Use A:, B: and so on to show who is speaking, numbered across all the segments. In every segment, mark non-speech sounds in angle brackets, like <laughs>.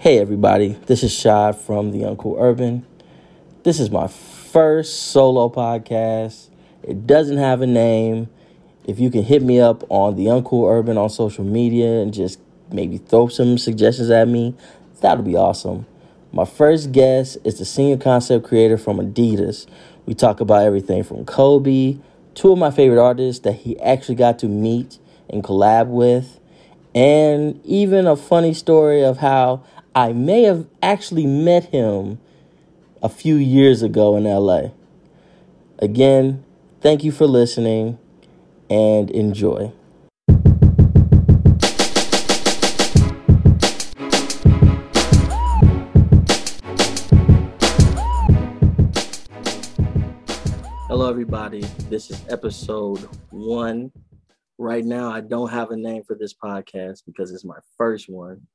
A: Hey everybody, this is Shad from the Uncool Urban. This is my first solo podcast. It doesn't have a name. If you can hit me up on the Uncool Urban on social media and just maybe throw some suggestions at me, that'll be awesome. My first guest is the senior concept creator from Adidas. We talk about everything from Kobe, two of my favorite artists that he actually got to meet and collab with, and even a funny story of how I may have actually met him a few years ago in LA. Again, thank you for listening and enjoy. Hello, everybody. This is episode one. Right now, I don't have a name for this podcast because it's my first one.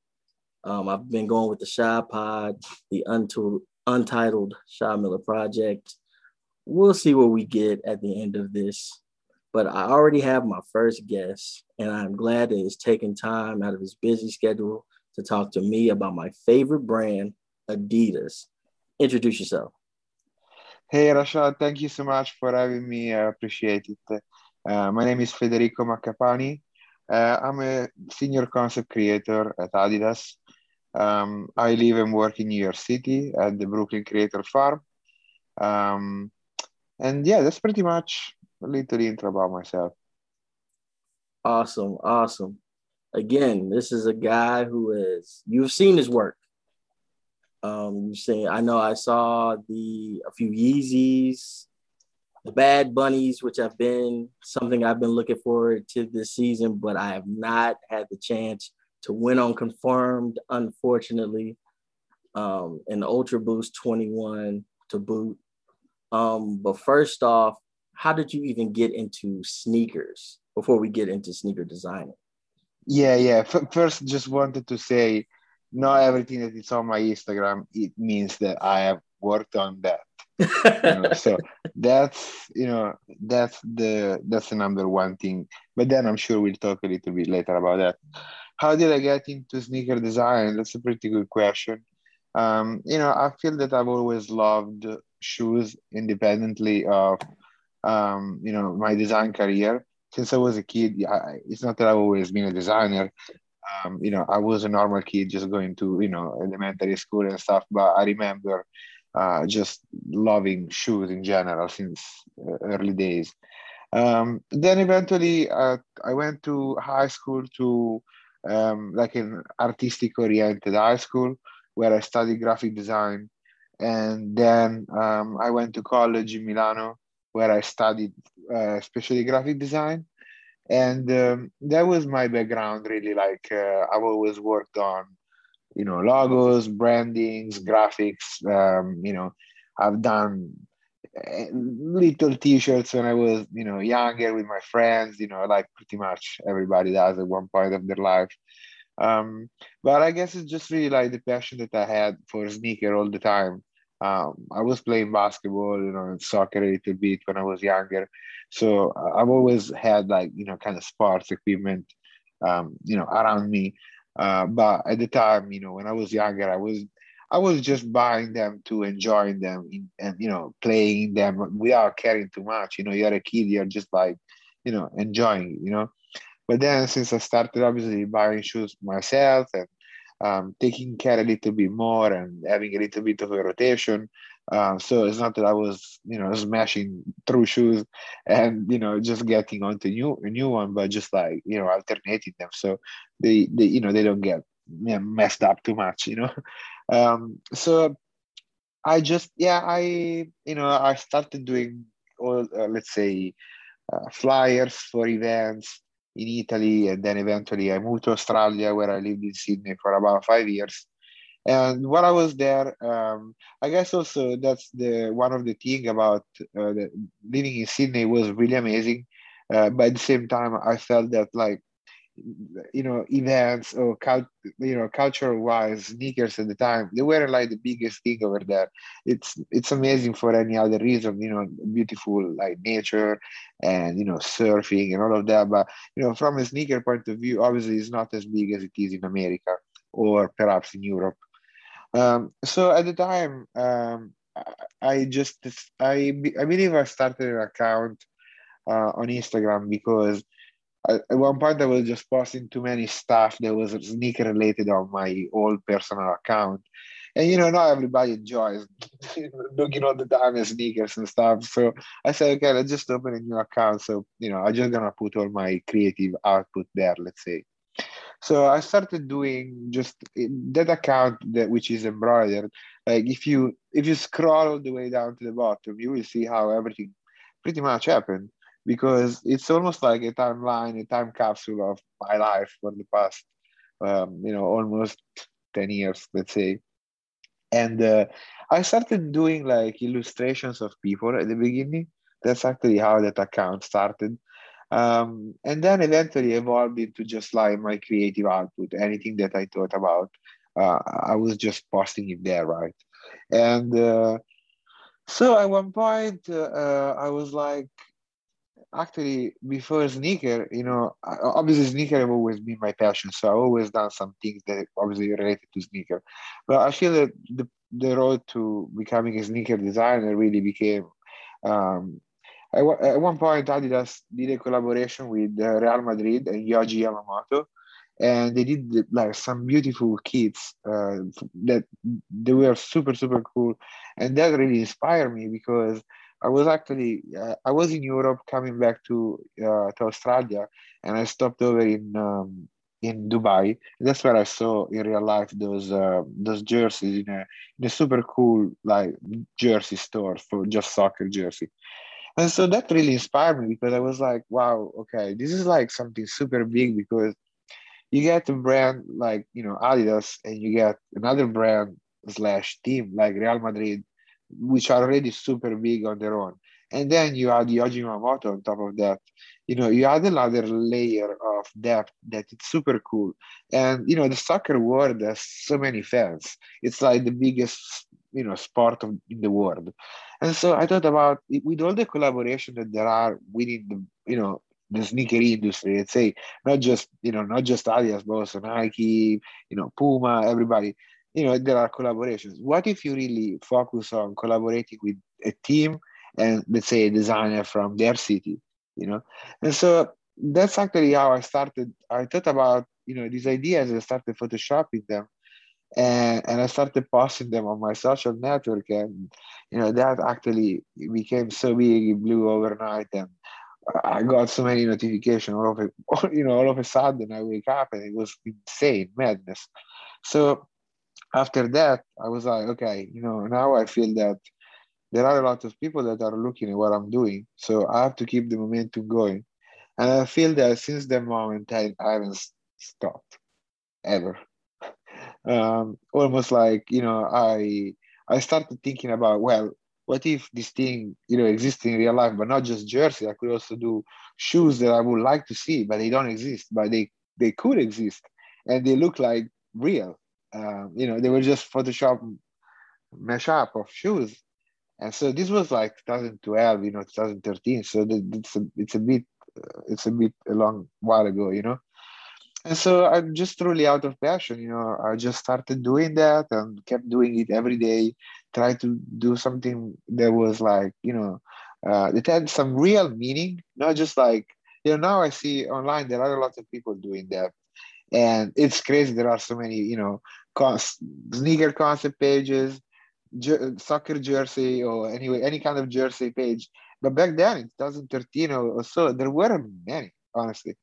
A: Um, I've been going with the Shy Pod, the untitled Shy Miller Project. We'll see what we get at the end of this. But I already have my first guest, and I'm glad that he's taking time out of his busy schedule to talk to me about my favorite brand, Adidas. Introduce yourself.
B: Hey, Rashad, thank you so much for having me. I appreciate it. Uh, my name is Federico Maccapani. Uh, I'm a senior concept creator at Adidas. Um, I live and work in New York City at the Brooklyn Creator Farm. Um, and yeah, that's pretty much a little intro about myself.
A: Awesome, awesome. Again, this is a guy who is you've seen his work. Um, you see, I know I saw the a few Yeezys, the Bad Bunnies, which have been something I've been looking forward to this season, but I have not had the chance to win on confirmed, unfortunately. Um, and Ultra Boost 21 to boot. Um, but first off, how did you even get into sneakers before we get into sneaker designing?
B: Yeah, yeah. F- first, just wanted to say not everything that is on my Instagram it means that I have worked on that. you know, so <laughs> that's you know that's the that's the number one thing. But then I'm sure we'll talk a little bit later about that. How did I get into sneaker design? That's a pretty good question. Um, you know, I feel that I've always loved shoes independently of um, you know my design career. Since I was a kid, I, it's not that I've always been a designer um, you know, I was a normal kid just going to, you know, elementary school and stuff. But I remember uh, just loving shoes in general since uh, early days. Um, then eventually uh, I went to high school to um, like an artistic oriented high school where I studied graphic design. And then um, I went to college in Milano where I studied uh, especially graphic design and um, that was my background really like uh, i've always worked on you know logos brandings graphics um, you know i've done little t-shirts when i was you know younger with my friends you know like pretty much everybody does at one point of their life. Um, but i guess it's just really like the passion that i had for sneaker all the time. Um, i was playing basketball you know and soccer a little bit when i was younger. So uh, I've always had like you know kind of sports equipment, um, you know, around me. Uh, but at the time, you know, when I was younger, I was I was just buying them to enjoying them and you know playing them without caring too much. You know, you're a kid, you're just like you know enjoying. You know, but then since I started obviously buying shoes myself and um, taking care a little bit more and having a little bit of a rotation, um, so it's not that I was, you know, smashing through shoes and you know just getting onto new a new one, but just like you know alternating them so they they you know they don't get messed up too much, you know. <laughs> Um, so I just yeah I you know I started doing all uh, let's say uh, flyers for events in Italy, and then eventually I moved to Australia where I lived in Sydney for about five years and while I was there, um, I guess also that's the one of the thing about uh, the, living in Sydney was really amazing. Uh, but at the same time, I felt that like you know events or cult, you know cultural wise sneakers at the time they were like the biggest thing over there. It's it's amazing for any other reason you know beautiful like nature and you know surfing and all of that. But you know from a sneaker point of view obviously it's not as big as it is in america or perhaps in europe. Um, so at the time, um, I just I I believe I started an account uh, on Instagram because at one point I was just posting too many stuff that was sneaker related on my old personal account. And you know, not everybody enjoys <laughs> looking all the time at sneakers and stuff. So I said, okay, let's just open a new account. So, you know, I'm just gonna put all my creative output there, let's say. So I started doing just eh, that account that which is embroidered. Like if you if you scroll all the way down to the bottom, you will see how everything pretty much happened because it's almost like a timeline, a time capsule of my life for the past, um, you know, almost 10 years, let's say. And uh, I started doing like illustrations of people at the beginning. That's actually how that account started. Um, and then eventually evolved into just like my creative output, anything that I thought about. Uh, I was just posting it there, right? And uh, so at one point, uh, I was like, actually before sneaker you know obviously sneaker have always been my passion so i've always done some things that obviously related to sneaker. But i feel that the, the road to becoming a sneaker designer really became um, at one point adidas did a collaboration with uh, real madrid and yohji yamamoto and they did like some beautiful kits uh, that they were super super cool. And that really inspired me because I was actually uh, I was in Europe coming back to uh, to Australia, and I stopped over in um, in Dubai. That's where I saw in real life those uh, those jerseys in a in a super cool like jersey store for just soccer jersey. And so that really inspired me because I was like, wow, okay, this is like something super big because you get a brand like you know Adidas and you get another brand slash team like Real Madrid which are already super big on their own. And then you add Yohji Yamamoto on top of that. You know, you add another layer of depth that it's super cool. And you know, the soccer world has so many fans. It's like the biggest, you know, sport of, in the world. And so I thought about with all the collaboration that there are within the, you know, the sneaker industry. Let's say not just you know not just Adidas, but also Nike, you know, Puma, everybody you know there are collaborations. What if you really focus on collaborating with a team and let's say a designer from their city you know? And so that's actually how i started. I thought about you know these ideas i started photoshopping them. And and i started posting them on my social network and you know that actually became so big it blew overnight and I got so many notifications all of it, <laughs> you know, all of a sudden I wake up and it was insane madness. So after that, I was like, okay, you know, now I feel that there are a lot of people that are looking at what I'm doing. So I have to keep the momentum going. And I feel that since that moment, I, I haven't stopped ever. <laughs> Um, almost like, you know, I I started thinking about, well, what if this thing, you know, exists in real life, but not just jersey? I could also do shoes that I would like to see, but they don't exist, but they they could exist, and they look like real um, you know, they were just Photoshop mashup of shoes. And so this was like 2012, you know, 2013. So it's a, it's a bit, uh, it's a bit a long while ago, you know. And so I'm just truly out of passion, you know. I just started doing that and kept doing it every day. Try to do something that was like, you know, uh, it had some real meaning, not just like, you know. Now I see online there are a lot of people doing that, and it's crazy. There are so many, you know, sneaker concept pages, jer- soccer jersey, or anyway, any kind of jersey page. But back then, in 2013 or, so, there weren't many, honestly.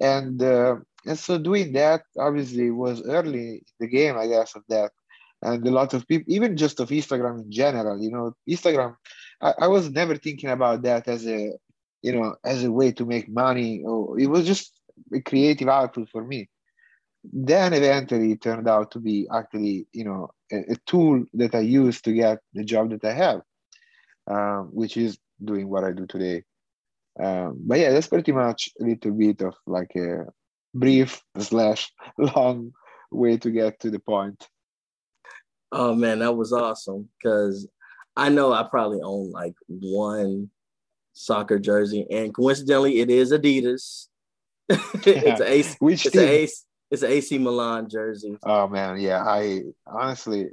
B: And uh, and so doing that obviously was early in the game, I guess, of that. And a lot of people, even just of Instagram in general, you know, Instagram, I, I was never thinking about that as a, you know, as a way to make money. Or it was just a creative output for me then eventually it turned out to be actually you know a, a tool that i use to get the job that i have um, which is doing what i do today. Um, but yeah that's pretty much a little bit of like a brief slash <laughs> long way to get to the point.
A: Oh man that was awesome because i know i probably own like one soccer jersey and coincidentally it is adidas. <laughs> It's <laughs> ace which it's team? ace it's an AC Milan jersey.
B: Oh man, yeah. I honestly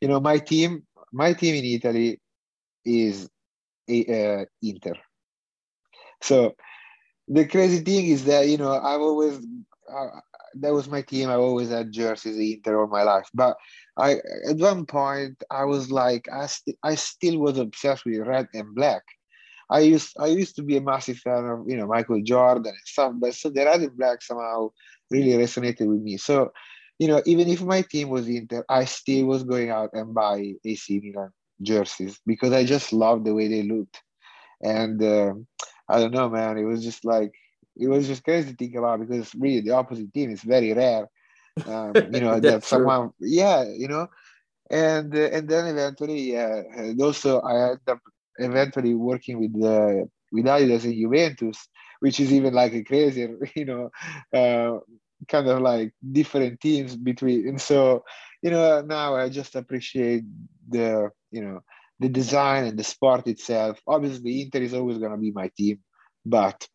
B: you know, my team, my team in Italy is uh, Inter. So the crazy thing is that you know I've always uh, that was my team. I always had jerseys Inter all my life. But I at one point I was like I, st- I still was obsessed with red and black. I used I used to be a massive fan of you know Michael Jordan and stuff, but so the red and black somehow really resonated with me. So, you know, even if my team was Inter, I still was going out and buy AC Milan jerseys because I just loved the way they looked. And uh, I don't know, man, it was just like it was just crazy to think about because really the opposite team is very rare. Um, <laughs> you know that someone, yeah, you know, and uh, and then eventually, yeah, and also I ended up eventually working with the with Adidas and Juventus, which is even like a crazier, <laughs> you know, uh, kind of like different teams between. And so, you know, now I just appreciate the, you know, the design and the sport itself. Obviously, Inter is always going to be my team, but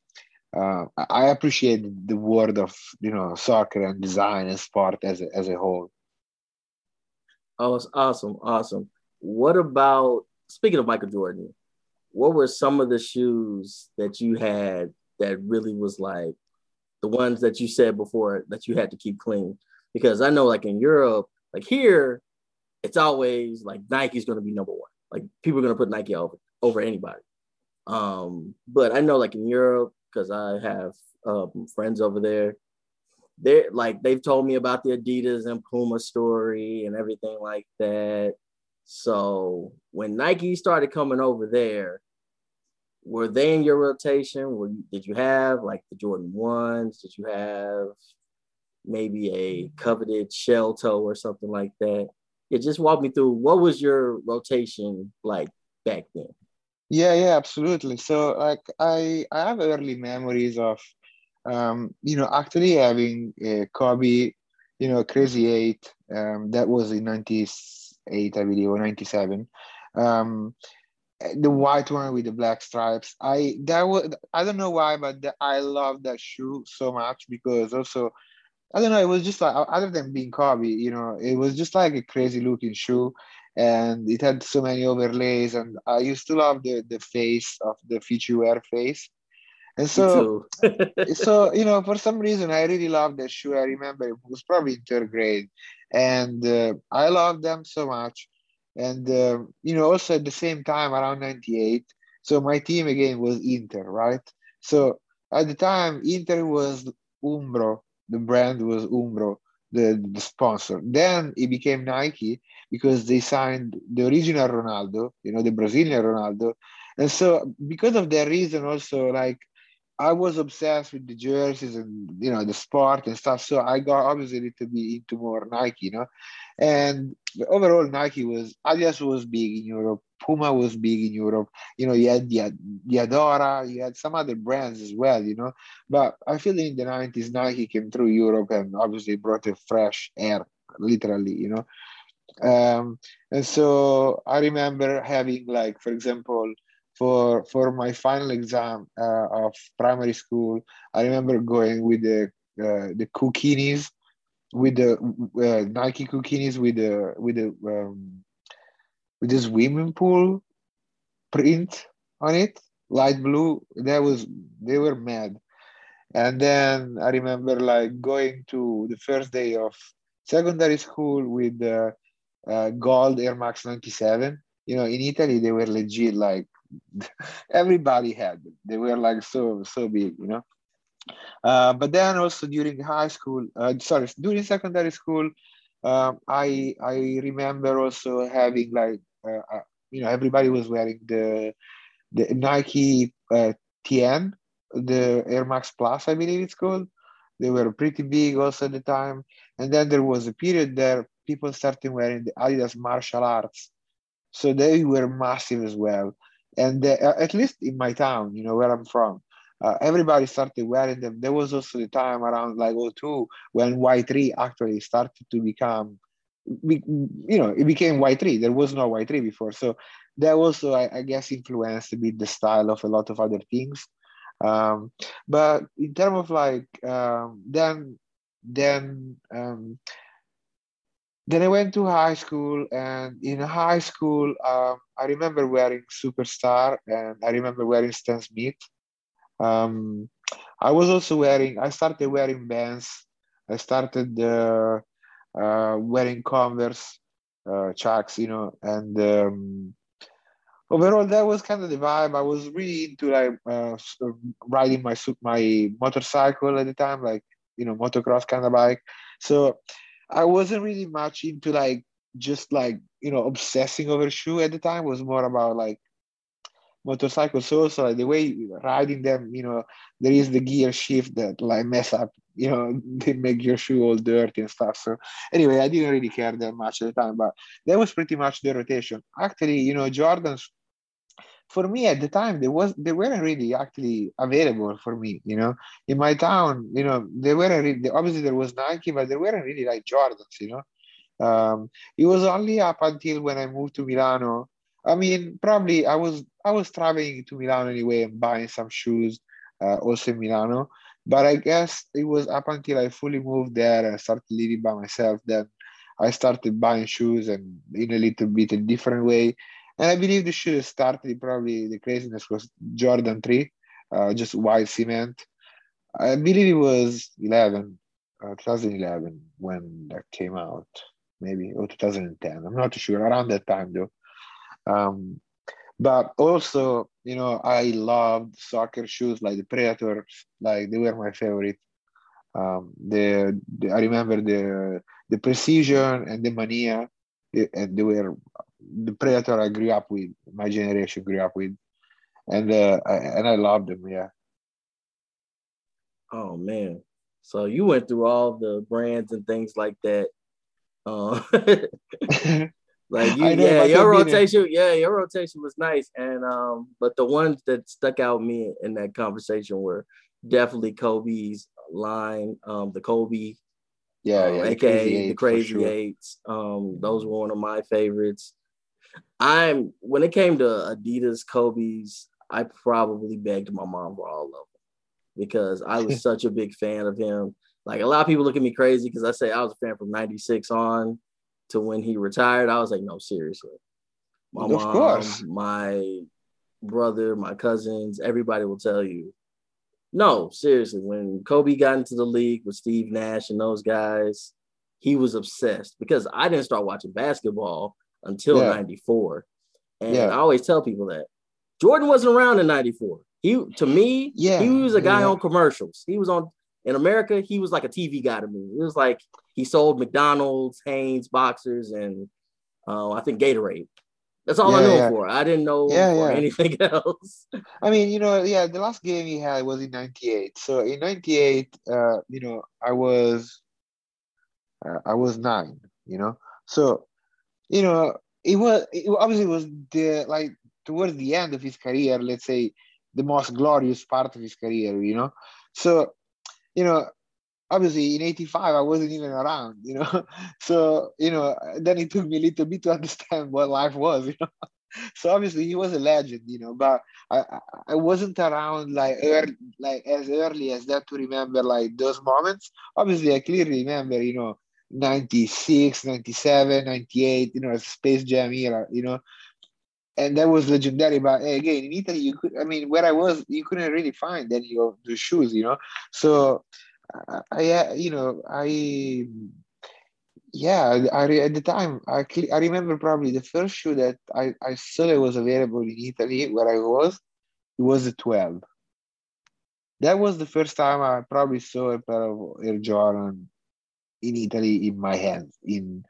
B: uh, I appreciate the world of you know soccer and design and sport as a, as a whole.
A: Oh, it's awesome, awesome. What about speaking of Michael Jordan? What were some of the shoes that you had that really was like the ones that you said before that you had to keep clean? Because I know, like in Europe, like here, it's always like Nike's going to be number one. Like people are going to put Nike over over anybody. Um, but I know, like in Europe, because I have um, friends over there. They're like they've told me about the Adidas and Puma story and everything like that. So when Nike started coming over there, were they in your rotation? Were you, did you have like the Jordan ones? Did you have maybe a coveted shell toe or something like that? Yeah, just walk me through what was your rotation like back then?
B: Yeah, yeah, absolutely. So like I I have early memories of um, you know actually having a Kobe, you know, Crazy Eight. Um, that was in '98, I believe, or '97. Um, the white one with the black stripes. I that was I don't know why, but the, I love that shoe so much because also I don't know. It was just like other than being Kobe, you know, it was just like a crazy looking shoe and it had so many overlays and i used to love the the face of the Feet You Wear face and so <laughs> so you know for some reason i really loved that shoe i remember it was probably in third grade and uh, i loved them so much and uh, you know also at the same time around 98 so my team again was inter right so at the time inter was umbro the brand was umbro the, the sponsor then it became nike because they signed the original Ronaldo, you know, the Brazilian Ronaldo. And so because of that reason also like I was obsessed with the jerseys and you know the sport and stuff. So I got obviously to be into more Nike, you know. And overall Nike was Adidas was big in Europe, Puma was big in Europe. You know, you had the Diadora, you had some other brands as well, you know. But I feel in the 90s Nike came through Europe and obviously brought a fresh air, literally, you know. Um, and so I remember having like, for example, for for my final exam uh, of primary school, I remember going with the uh, the Kukinis, with the uh, Nike Kukinis with the with the um, with the swimming pool print on it, light blue. That was they were mad. And then I remember like going to the first day of secondary school with the uh, gold Air Max 97. You know, in Italy, they were legit like <laughs> everybody had them. They were like so, so big, you know. Uh, but then also during high school, uh, sorry, during secondary school, um, I I remember also having like uh, uh you know everybody was wearing the the Nike uh, TN, the Air Max Plus, I believe it's called. They were pretty big also at the time, and then there was a period there people started wearing the Adidas martial arts. So they were massive as well. And uh, at least in my town, you know, where I'm from, uh, everybody started wearing them. There was also the time around like 02 when Y3 actually started to become, you know, it became Y3. There was no Y3 before. So that also, I, I guess, influenced a bit the style of a lot of other things. Um, but in terms of like, um, then, then um, then I went to high school, and in high school, um, I remember wearing Superstar, and I remember wearing Stan Smith. Um, I was also wearing. I started wearing Vans. I started uh, uh, wearing Converse, uh, Chucks, you know, and um, overall that was kind of the vibe. I was really into like uh, riding my my motorcycle at the time, like you know, motocross kind of bike. So I wasn't really much into like just like you know obsessing over shoe at the time. It was more about like motorcycles. So also like the way riding them, you know, there is the gear shift that like mess up. You know, <laughs> they make your shoe all dirty and stuff. So anyway, I didn't really care that much at the time, but that was pretty much the rotation. Actually, you know, Jordans for me at the time they was they weren't really actually available for me you know? In my town you know they weren't really obviously there was nike but they weren't really like jordans you know? Um, it was only up until when i moved to milano. I mean probably i was i was traveling to milano anyway and buying some shoes uh, also in milano. But i guess it was up until i fully moved there and started living by myself that i started buying shoes and in a little bit a different way and I believe the shoe started probably the craziness was Jordan 3, uh, just white cement. I believe it was 11, uh, 2011 when that came out, maybe, or 2010. I'm not sure, around that time though. Um, but also, you know, I loved soccer shoes like the Predators, like they were my favorite. Um, the, the I remember the the precision and the mania, and they were the Predator I grew up with, my generation grew up with, and uh, I, and I loved them. Yeah.
A: Oh man, so you went through all the brands and things like that. Uh, <laughs> like you, know, yeah, your rotation, yeah, your rotation was nice, and um, but the ones that stuck out me in that conversation were definitely Kobe's line, um, the Kobe
B: yeah, um, yeah,
A: aka the Crazy, the crazy sure. Eights. Um, those were one of my favorites. I'm when it came to Adidas, Kobe's, I probably begged my mom for all of them because I was <laughs> such a big fan of him. Like a lot of people look at me crazy because I say I was a fan from '96 on to when he retired. I was like, no, seriously. My of mom, course. my brother, my cousins, everybody will tell you. No, seriously. When Kobe got into the league with Steve Nash and those guys, he was obsessed because I didn't start watching basketball until yeah. 94. And yeah. I always tell people that Jordan wasn't around in 94. He to me, yeah, he was a guy yeah. on commercials. He was on in America, he was like a TV guy to me. It was like he sold McDonald's, Hanes, boxers, and uh, I think Gatorade. That's all yeah, I knew yeah. for. I didn't know yeah, for anything <laughs> else.
B: I mean, you know, yeah, the last game he had was in '98. So in '98, uh, you know, I was, uh, I was nine. You know, so you know, it was it obviously was the like towards the end of his career, let's say the most glorious part of his career, you know. So, you know, obviously in 85 i wasn't even around you know? <laughs> So you know then it took me a little bit to <laughs> understand what life was you know? <laughs> So obviously he was a legend you know but i i wasn't around like early, like as early as that to remember like those moments. Obviously i clearly remember you know 96, 97, 98, you know, Space Jam era, you know. And that was legendary. But again, in Italy, you could, I mean, where I was, you couldn't really find any of the shoes, you know. So, I, uh, you know, I, yeah, I, at the time, I, I remember probably the first shoe that I, I saw that was available in Italy where I was, it was a 12. That was the first time I probably saw a pair of Air Jordan in Italy in my hands, in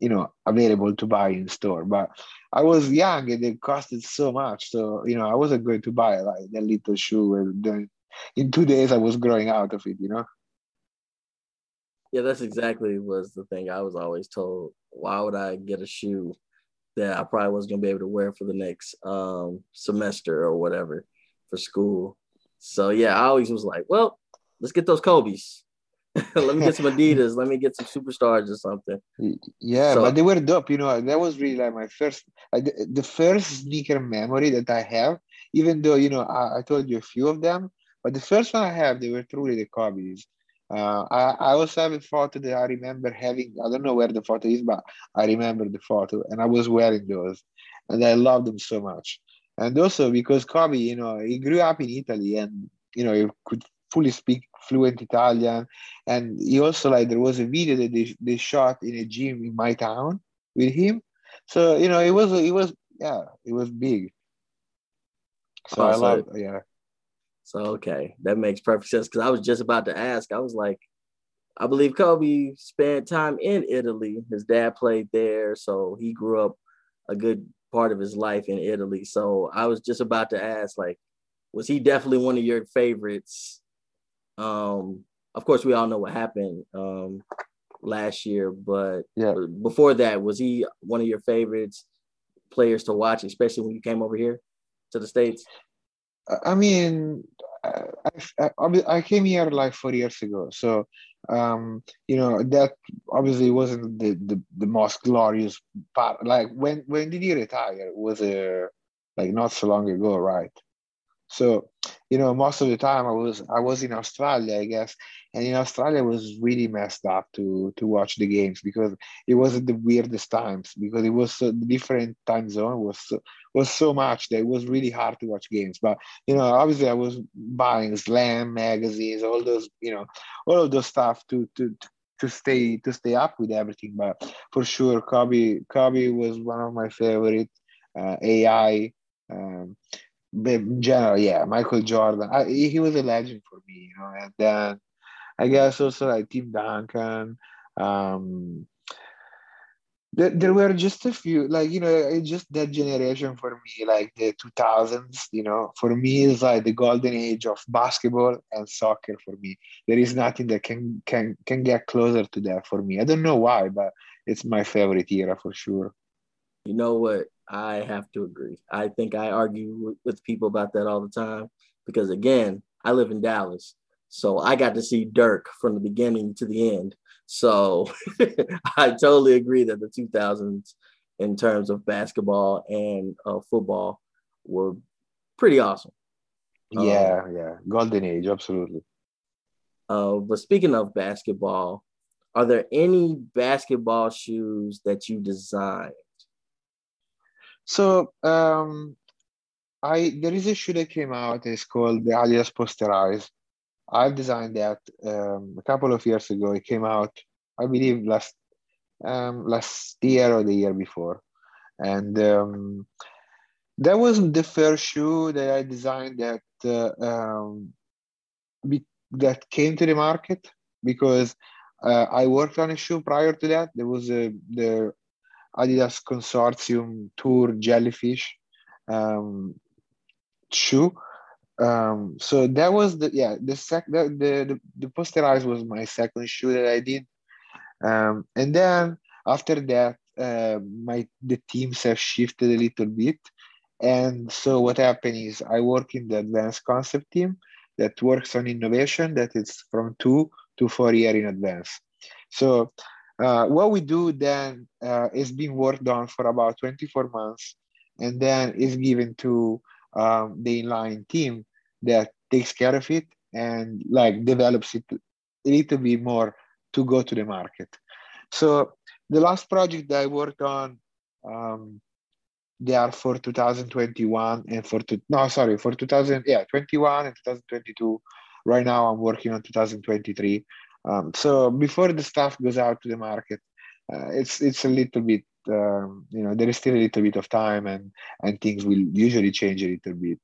B: you know, available to buy in store. But I was young and it costed so much. So, you know, I wasn't going to buy like that little shoe and then in two days I was growing out of it, you know.
A: Yeah, that's exactly was the thing I was always told. Why would I get a shoe that I probably wasn't gonna be able to wear for the next um, semester or whatever for school? So yeah, I always was like, well, let's get those Kobe's. <laughs> let me get some <laughs> Adidas. let me get some superstars or something.
B: Yeah, so, but they were dope. You know, that was really like my first, the, the first sneaker memory that I have. Even though you know, I, I, told you a few of them, but the first one I have, they were truly the Kobe's. Uh, I, I also have a photo that I remember having. I don't know where the photo is, but I remember the photo, and I was wearing those, and I loved them so much. And also because Kobe, you know, he grew up in Italy, and you know, he could fully speak fluent Italian, and he also like there was a video that they, they shot in a gym in my town with him. So you know, it was it was yeah, it was big. So oh, I so, love yeah.
A: So okay, that makes perfect sense because I was just about to ask. I was like, I believe Kobe spent time in Italy. His dad played there, so he grew up a good part of his life in Italy. So I was just about to ask, like, was he definitely one of your favorites? Um, of course, we all know what happened um, last year, but yeah. before that, was he one of your favorites players to watch, especially when you came over here to the states?
B: I mean, I, I, I came here like four years ago, so um, you know that obviously wasn't the, the, the most glorious part. Like when when did he retire? Was a like not so long ago, right? So, you know, most of the time I was I was in Australia, I guess, and in Australia was really messed up to to watch the games because it wasn't the weirdest times because it was so different time zone was so, was so much that it was really hard to watch games. But you know, obviously I was buying Slam magazines, all those you know, all of those stuff to to. to to stay to stay up with everything, but for sure, Kobe Kobe was one of my favorite. Uh, AI, um, in general, yeah, Michael Jordan. I, he was a legend for me, you know. And then I guess also like Tim Duncan. Um, there, there were just a few, like you know, just that generation for me, like the 2000s. You know, for me is like the golden age of basketball and soccer. For me, there is nothing that can can can get closer to that for me. I don't know why, but it's my favorite era for sure.
A: You know what? I have to agree. I think I argue with, people about that all the time because, again, I live in Dallas. So I got to see Dirk from the beginning to the end. So <laughs> I totally agree that the 2000s, in terms of basketball and uh, football, were pretty awesome.
B: Yeah, um, yeah, golden age, absolutely.
A: Uh, but speaking of basketball, are there any basketball shoes that you designed
B: so um, I there is a shoe that came out. It's called the Adidas Posterize. I've designed that um, a couple of years ago. It came out, I believe, last um, last year or the year before, and um, that was the first shoe that I designed that uh, um, be, that came to the market because uh, I worked on a shoe prior to that. There was a the Adidas Consortium Tour Jellyfish um, shoe. Um, so that was the yeah the sec the the the, Posterize was my second shoe that I did, um, and then after that uh, my the teams have shifted a little bit, and so what happened is I work in the advanced concept team that works on innovation that is from two to four year in advance. So uh, what we do then uh, is being worked on for about 24 months and then is given to um, the inline team that takes care of it and like develops it a little bit more to go to the market. So the last project that I worked on, um, they are for 2021 and for two, no sorry for 2000 yeah 21 and 2022. Right now I'm working on 2023. Um, so before the stuff goes out to the market, uh, it's it's a little bit um, you know there is still a little bit of time and and things will usually change a little bit.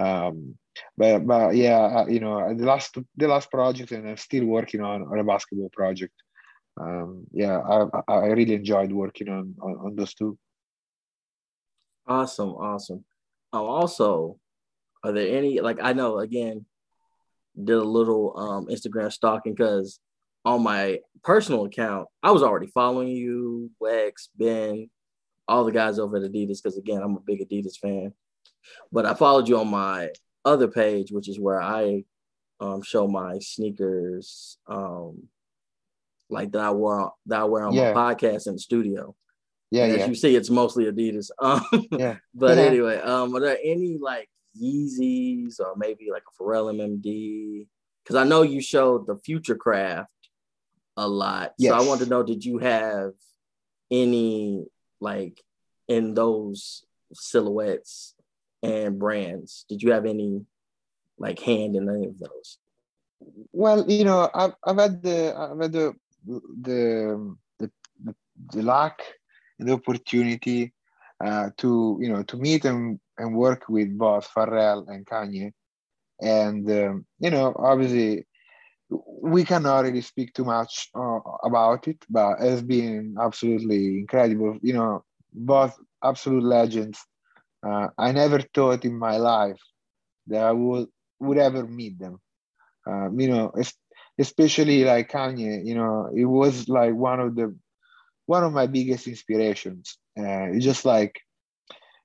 B: Um, but but yeah, uh, you know the last the last project and I'm still working on, on a basketball project. Um, yeah, I, I really enjoyed working on, on, on those two.
A: Awesome, awesome. Oh, also, are there any like I know again did a little um, Instagram stalking because on my personal account, I was already following you, Wex, Ben, all the guys over at Adidas, because again, I'm a big Adidas fan. But I followed you on my other page, which is where I um, show my sneakers, um, like that I wear that I wear on yeah. my podcast in the studio. Yeah, and yeah. As you see, it's mostly Adidas. Um, <laughs> yeah. But yeah. anyway, um, are there any like Yeezys or maybe like a Pharrell NMD because I know you showed the future craft a lot. Yes. So I want to know, did you have any like in those silhouettes and brands? Did you have any like hand in any of those?
B: Well, you know, I've, I've had the I've had the the the, the, the luck and the opportunity uh, to you know to meet and, and work with both Pharrell and Kanye, and um, you know obviously we cannot really speak too much uh, about it, but it's been absolutely incredible. You know, both absolute legends. Uh, I never thought in my life that I would would ever meet them. Um, you know, especially like Kanye. You know, it was like one of the one of my biggest inspirations. Uh, it's just like,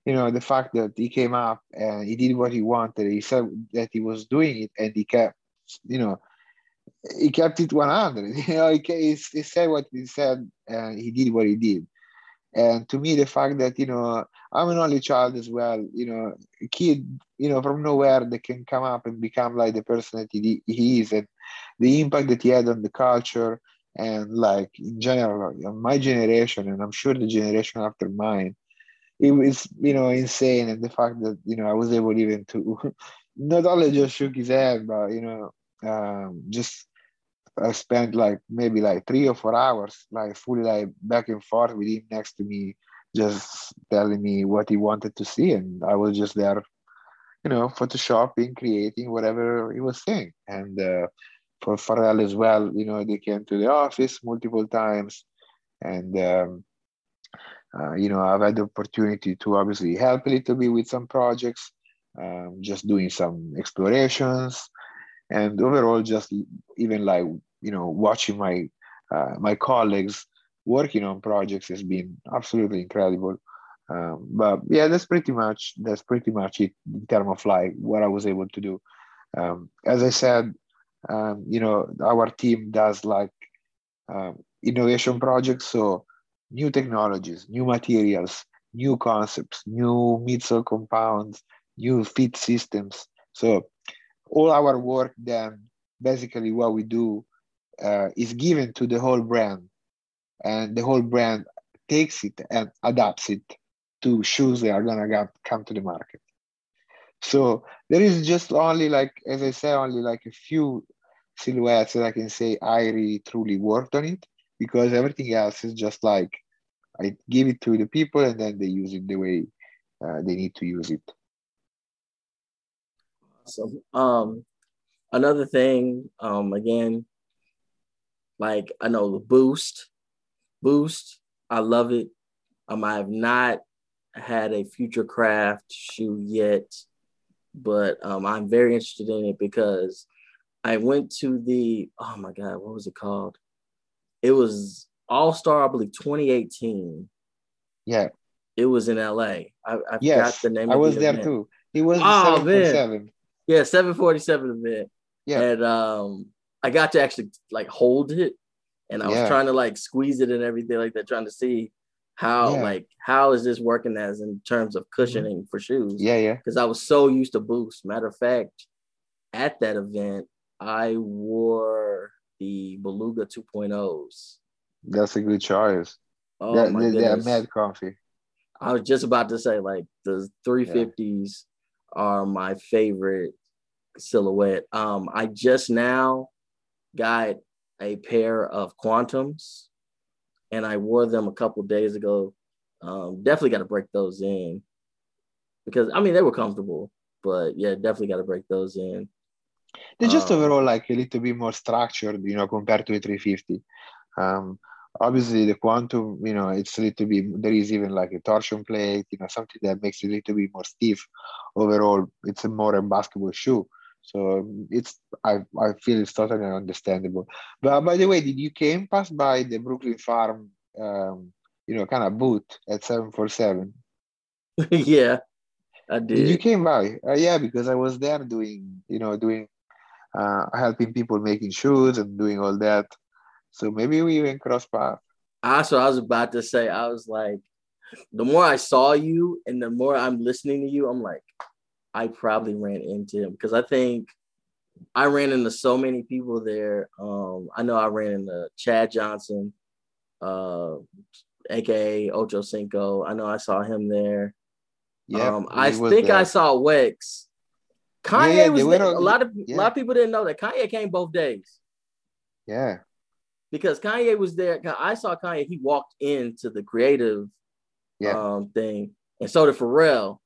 B: you know, the fact that he came up and he did what he wanted. He said that he was doing it, and he kept, you know, he kept it 100. <laughs> You know, he, he, said what he said, and he did what he did. And to me, the fact that you know I'm an only child as well, you know, a kid, you know, from nowhere that can come up and become like the person that he, he is, and the impact that he had on the culture, and like in general my generation and i'm sure the generation after mine it was you know insane. And the fact that you know i was able even to <laughs> not only just shook his head but you know um, just i spent like maybe like three or four hours like fully like back and forth with him next to me just telling me what he wanted to see. And i was just there you know photoshopping creating whatever he was saying. And uh, for Pharrell as well. You know, they came to the office multiple times, and um, uh, you know, I've had the opportunity to obviously help a little bit with some projects, um, just doing some explorations, and overall, just even like you know, watching my uh, my colleagues working on projects has been absolutely incredible. Um, but yeah, that's pretty much that's pretty much it in terms of like what I was able to do. Um, as I said, um, you know our team does like um, innovation projects. So new technologies new materials new concepts new midsole compounds new fit systems. So all our work then basically what we do uh, is given to the whole brand. And the whole brand takes it and adapts it to shoes that are gonna come to the market. So there is just only like, as I say, only like a few silhouettes that I can say I really truly worked on it because everything else is just like I give it to the people and then they use it the way uh, they need to use it.
A: So, um, another thing, um, again, like I know the boost, boost, I love it. Um, I have not had a future craft shoe yet but um, I'm very interested in it because I went to the oh my god, what was it called? It was All Star, I believe, 2018.
B: Yeah,
A: it was in LA. I, I
B: yes, the name. I was the there event. too. It was oh, 747.
A: Yeah, 747 event. Yeah, and um, I got to actually like hold it, and I was trying to like squeeze it and everything like that, trying to see how yeah. like how is this working as in terms of mm-hmm. cushioning mm-hmm. for shoes
B: yeah yeah
A: because i was so used to boost matter of fact at that event i wore the beluga 2.0s
B: that's a good choice oh that, my they, are mad comfy
A: i was just about to say like the 350s yeah. are my favorite silhouette um i just now got a pair of quantums and I wore them a couple days ago. Um, definitely got to break those in because I mean they were comfortable, but yeah, definitely got to break those in.
B: They're just um, overall like a little bit more structured, you know, compared to a 350. Um, obviously, the quantum, you know, it's a little bit. There is even like a torsion plate, you know, something that makes it a little bit more stiff. Overall, it's a more a basketball shoe. So it's I I feel it's totally understandable. But by the way, did you came pass by the Brooklyn Farm, um, you know, kind of booth at seven four seven? <laughs>
A: Yeah, I did.
B: did. You came by, uh, yeah, because I was there doing, you know, doing, uh, helping people making shoes and doing all that. So maybe we even cross paths.
A: Also, I was about to say, I was like, the more I saw you and the more I'm listening to you, I'm like, I probably ran into him because I think I ran into so many people there. Um, I know I ran into Chad Johnson, uh, aka Ocho Cinco. I know I saw him there. Yeah, um, I think I saw Wex. Kanye yeah, was there. a lot of yeah. a lot of people didn't know that Kanye came both days.
B: Yeah,
A: because Kanye was there. I saw Kanye. He walked into the creative yeah. um, thing, and so did Pharrell.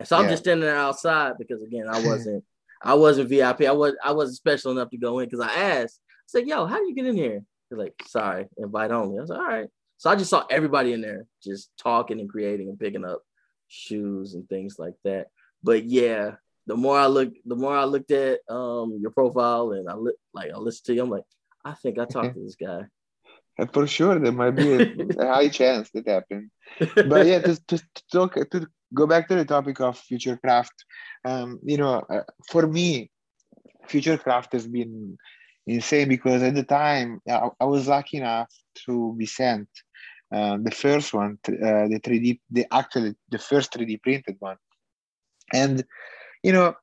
A: And so I'm just standing there outside because again, I <laughs> wasn't I wasn't VIP. I was I wasn't special enough to go in because I asked. I said, "Yo, how do you get in here?" They're like, "Sorry, invite only." I was like, "All right." So I just saw everybody in there just talking and creating and picking up shoes and things like that. But yeah, the more I look, the more I looked at um your profile and I li- like I listened to you, I'm like, I think I talked to this guy. <laughs>
B: For sure, there might be a, a <laughs> high chance that happened. But yeah, to, to, to talk to go back to the topic of Futurecraft, um, you know, uh, for me, Futurecraft has been insane because at the time I, I was lucky enough to be sent uh, the first one, uh, the 3D, the actually the first 3D printed one, and you know,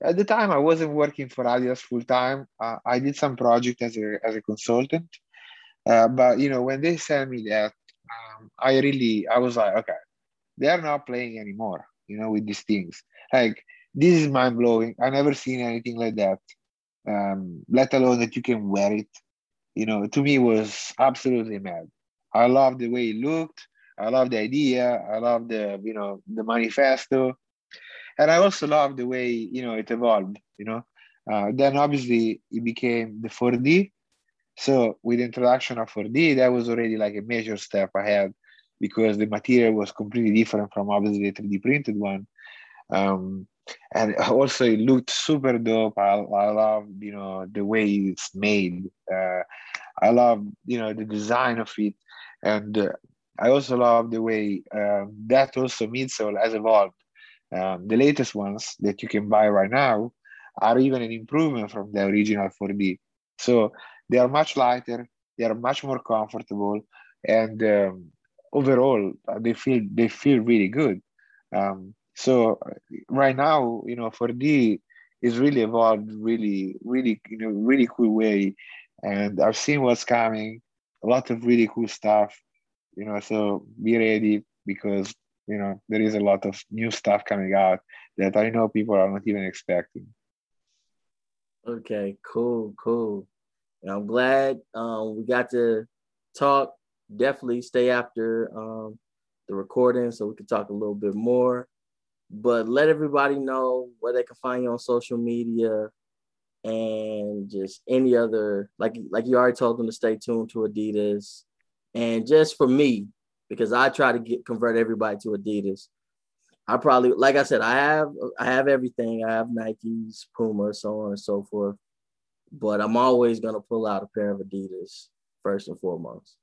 B: at the time I wasn't working for Adidas full time. Uh, I did some project as a as a consultant, uh, but you know, when they sent me that, um, I really I was like, okay, they are not playing anymore. You know, with these things. Like this is mind blowing. I never seen anything like that. Um, let alone that you can wear it. You know, to me was absolutely mad. I love the way it looked. I love the idea. I love the you know the manifesto, and I also love the way you know it evolved. You know, uh, then obviously it became the 4D. So with the introduction of 4D, that was already like a major step ahead because the material was completely different from obviously the 3D printed one. Um, and <laughs> also it looked super dope. I, I love, you know, the way it's made. Uh, I love, you know, the design of it. And uh, I also love the way um, that also midsole has evolved. Um, the latest ones that you can buy right now are even an improvement from the original 4D. So they are much lighter, they are much more comfortable, and um, overall uh, they feel they feel really good. Um, so right now, you know, 4D is really evolved, really, really, you know, really cool way, and I've seen what's coming. A lot of really cool stuff, you know. So be ready because you know there is a lot of new stuff coming out that I know people are not even expecting.
A: Okay, cool, cool. And I'm glad um, we got to talk. Definitely stay after um, the recording so we can talk a little bit more but let everybody know where they can find you on social media and just any other like like you already told them to stay tuned to Adidas. And just for me, because I try to get convert everybody to Adidas. I probably like I said, I have I have everything. I have Nikes, Puma, so on and so forth. But I'm always gonna pull out a pair of Adidas first and foremost.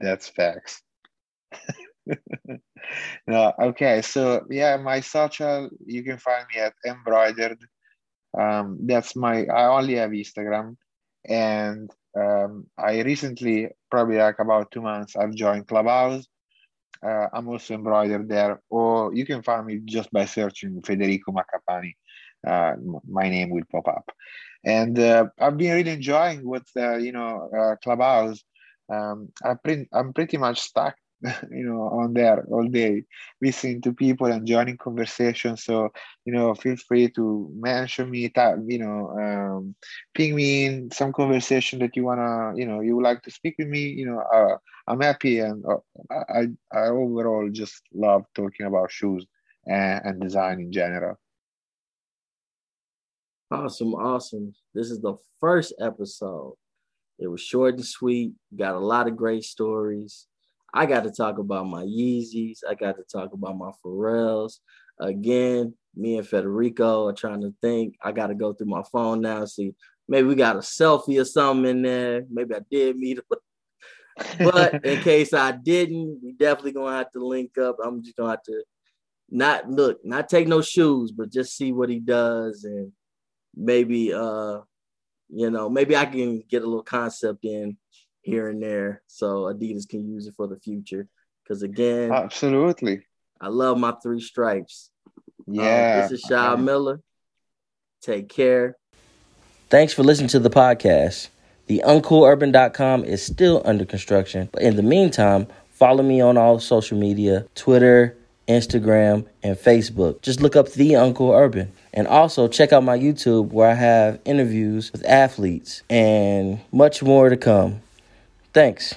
B: That's facts. <laughs> no, okay. So yeah, my social you can find me at embroidered. Um, that's my. I only have Instagram, and um, I recently, probably like about two months, I've joined Clubhouse. Uh, I'm also embroidered there, or you can find me just by searching Federico Macapani. Uh, my name will pop up, and uh, I've been really enjoying what uh, you know uh, Clubhouse. Um, I I'm pretty much stuck <laughs> you know on there all day listening to people and joining conversations. So you know feel free to mention me that you know um, ping me in some conversation that you want to you know you would like to speak with me. You know uh, i'm happy and uh, I, I overall just love talking about shoes and, and design in general.
A: Awesome awesome. This is the first episode. It was short and sweet got a lot of great stories I got to talk about my Yeezys. I got to talk about my Pharrells. Again, me and Federico are trying to think. I got to go through my phone now, see maybe we got a selfie or something in there. Maybe I did meet him. but <laughs> in case I didn't, we definitely gonna have to link up. I'm just gonna have to not look, not take no shoes, but just see what he does and maybe uh you know, maybe I can get a little concept in here and there so Adidas can use it for the future. Because again,
B: absolutely,
A: I love my three stripes.
B: Yeah,
A: uh, this is Shaw Miller. Take care. Thanks for listening to the podcast. The uncoolurban.com is still under construction, but in the meantime, follow me on all social media Twitter, Instagram, and Facebook. Just look up The Uncool Urban. And also check out my YouTube where I have interviews with athletes and much more to come. Thanks.